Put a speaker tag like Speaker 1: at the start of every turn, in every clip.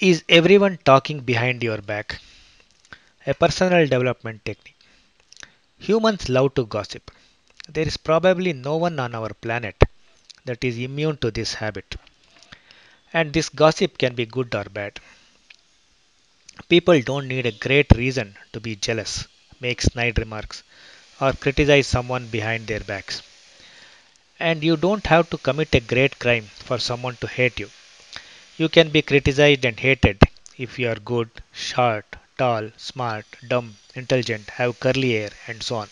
Speaker 1: Is everyone talking behind your back? A personal development technique. Humans love to gossip. There is probably no one on our planet that is immune to this habit. And this gossip can be good or bad. People don't need a great reason to be jealous, make snide remarks, or criticize someone behind their backs. And you don't have to commit a great crime for someone to hate you. You can be criticized and hated if you are good, short, tall, smart, dumb, intelligent, have curly hair, and so on.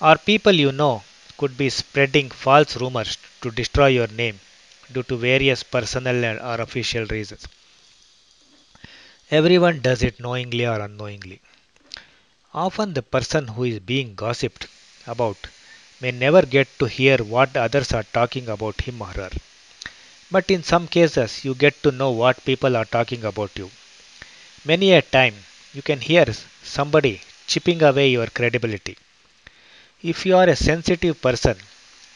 Speaker 1: Or people you know could be spreading false rumors to destroy your name due to various personal or official reasons. Everyone does it knowingly or unknowingly. Often, the person who is being gossiped about may never get to hear what others are talking about him or her. But in some cases, you get to know what people are talking about you. Many a time, you can hear somebody chipping away your credibility. If you are a sensitive person,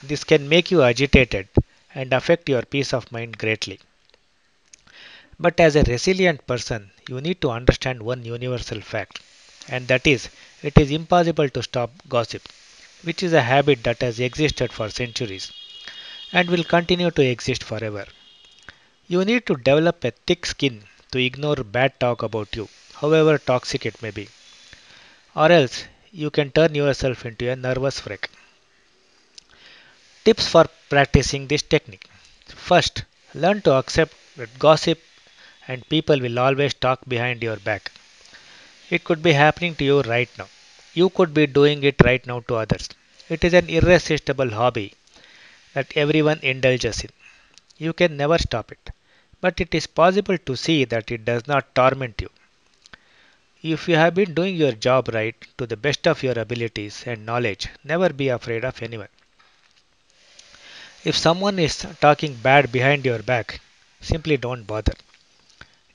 Speaker 1: this can make you agitated and affect your peace of mind greatly. But as a resilient person, you need to understand one universal fact, and that is it is impossible to stop gossip, which is a habit that has existed for centuries and will continue to exist forever. You need to develop a thick skin to ignore bad talk about you, however toxic it may be, or else you can turn yourself into a nervous wreck. Tips for practicing this technique. First, learn to accept that gossip and people will always talk behind your back. It could be happening to you right now. You could be doing it right now to others. It is an irresistible hobby that everyone indulges in. You can never stop it. But it is possible to see that it does not torment you. If you have been doing your job right to the best of your abilities and knowledge, never be afraid of anyone. If someone is talking bad behind your back, simply don't bother.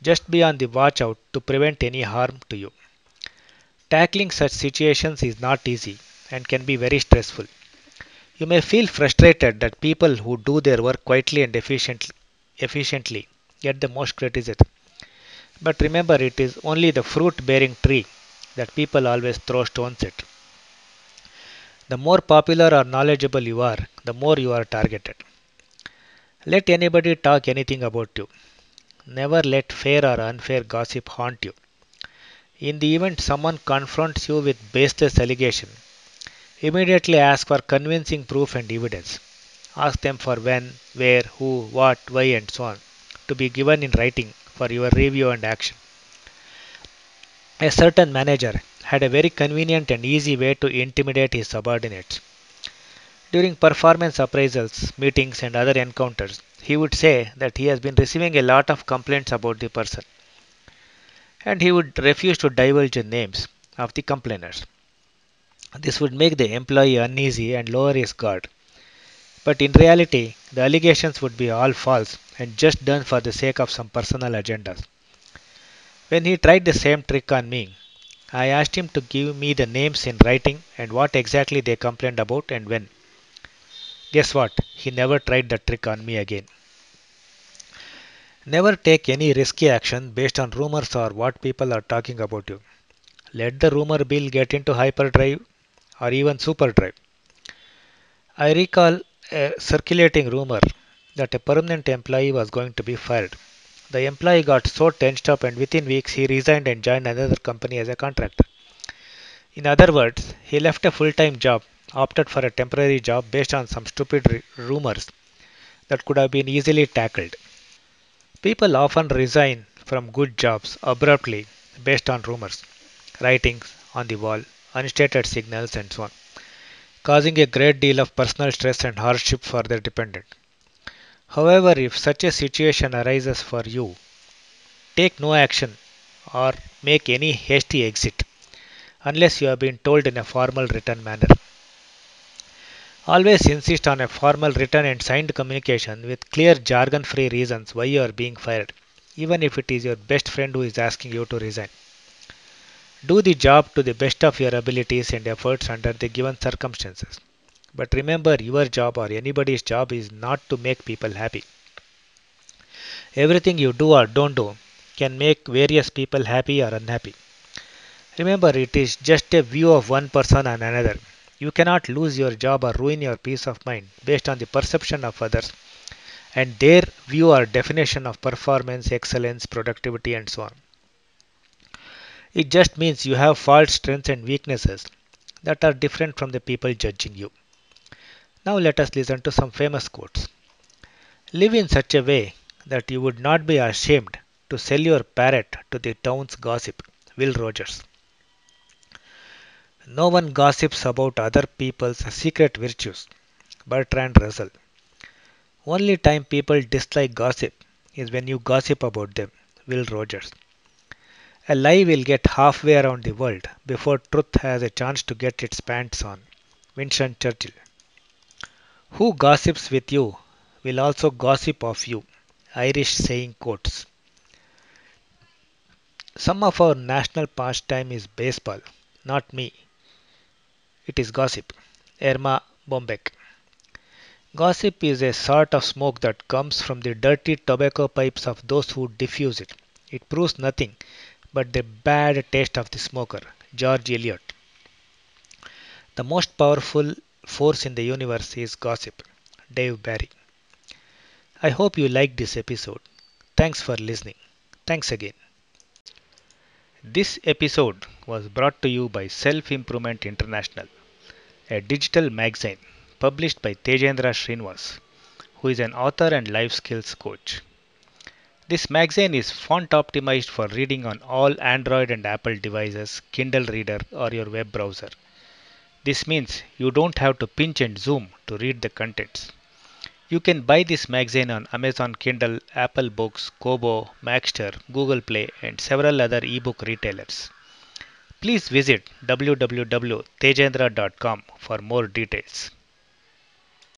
Speaker 1: Just be on the watch out to prevent any harm to you. Tackling such situations is not easy and can be very stressful. You may feel frustrated that people who do their work quietly and efficiently, efficiently get the most criticism. But remember, it is only the fruit bearing tree that people always throw stones at. The more popular or knowledgeable you are, the more you are targeted. Let anybody talk anything about you. Never let fair or unfair gossip haunt you. In the event someone confronts you with baseless allegation, immediately ask for convincing proof and evidence. Ask them for when, where, who, what, why, and so on to be given in writing for your review and action. A certain manager had a very convenient and easy way to intimidate his subordinates. During performance appraisals, meetings, and other encounters, he would say that he has been receiving a lot of complaints about the person, and he would refuse to divulge the names of the complainers. This would make the employee uneasy and lower his guard. But in reality, the allegations would be all false and just done for the sake of some personal agendas. When he tried the same trick on me, I asked him to give me the names in writing and what exactly they complained about and when. Guess what? He never tried the trick on me again. Never take any risky action based on rumors or what people are talking about you. Let the rumor bill get into hyperdrive or even superdrive. I recall a circulating rumor that a permanent employee was going to be fired. The employee got so tensed up and within weeks he resigned and joined another company as a contractor. In other words, he left a full time job, opted for a temporary job based on some stupid rumors that could have been easily tackled. People often resign from good jobs abruptly based on rumors, writings on the wall, unstated signals, and so on, causing a great deal of personal stress and hardship for their dependent. However, if such a situation arises for you, take no action or make any hasty exit unless you have been told in a formal written manner. Always insist on a formal written and signed communication with clear jargon free reasons why you are being fired, even if it is your best friend who is asking you to resign. Do the job to the best of your abilities and efforts under the given circumstances. But remember, your job or anybody's job is not to make people happy. Everything you do or don't do can make various people happy or unhappy. Remember, it is just a view of one person and another. You cannot lose your job or ruin your peace of mind based on the perception of others and their view or definition of performance, excellence, productivity, and so on. It just means you have faults, strengths, and weaknesses that are different from the people judging you. Now, let us listen to some famous quotes. Live in such a way that you would not be ashamed to sell your parrot to the town's gossip. Will Rogers. No one gossips about other people's secret virtues. Bertrand Russell. Only time people dislike gossip is when you gossip about them. Will Rogers. A lie will get halfway around the world before truth has a chance to get its pants on. Winston Churchill. Who gossips with you will also gossip of you. Irish saying quotes. Some of our national pastime is baseball, not me. It is gossip. Erma Bombeck. Gossip is a sort of smoke that comes from the dirty tobacco pipes of those who diffuse it. It proves nothing but the bad taste of the smoker. George Eliot. The most powerful force in the universe is gossip. Dave Barry. I hope you liked this episode. Thanks for listening. Thanks again. This episode was brought to you by Self Improvement International, a digital magazine published by Tejendra Srinivas, who is an author and life skills coach. This magazine is font optimized for reading on all Android and Apple devices, Kindle Reader, or your web browser. This means you don't have to pinch and zoom to read the contents. You can buy this magazine on Amazon Kindle, Apple Books, Kobo, Magzter, Google Play, and several other ebook retailers. Please visit www.tejendra.com for more details.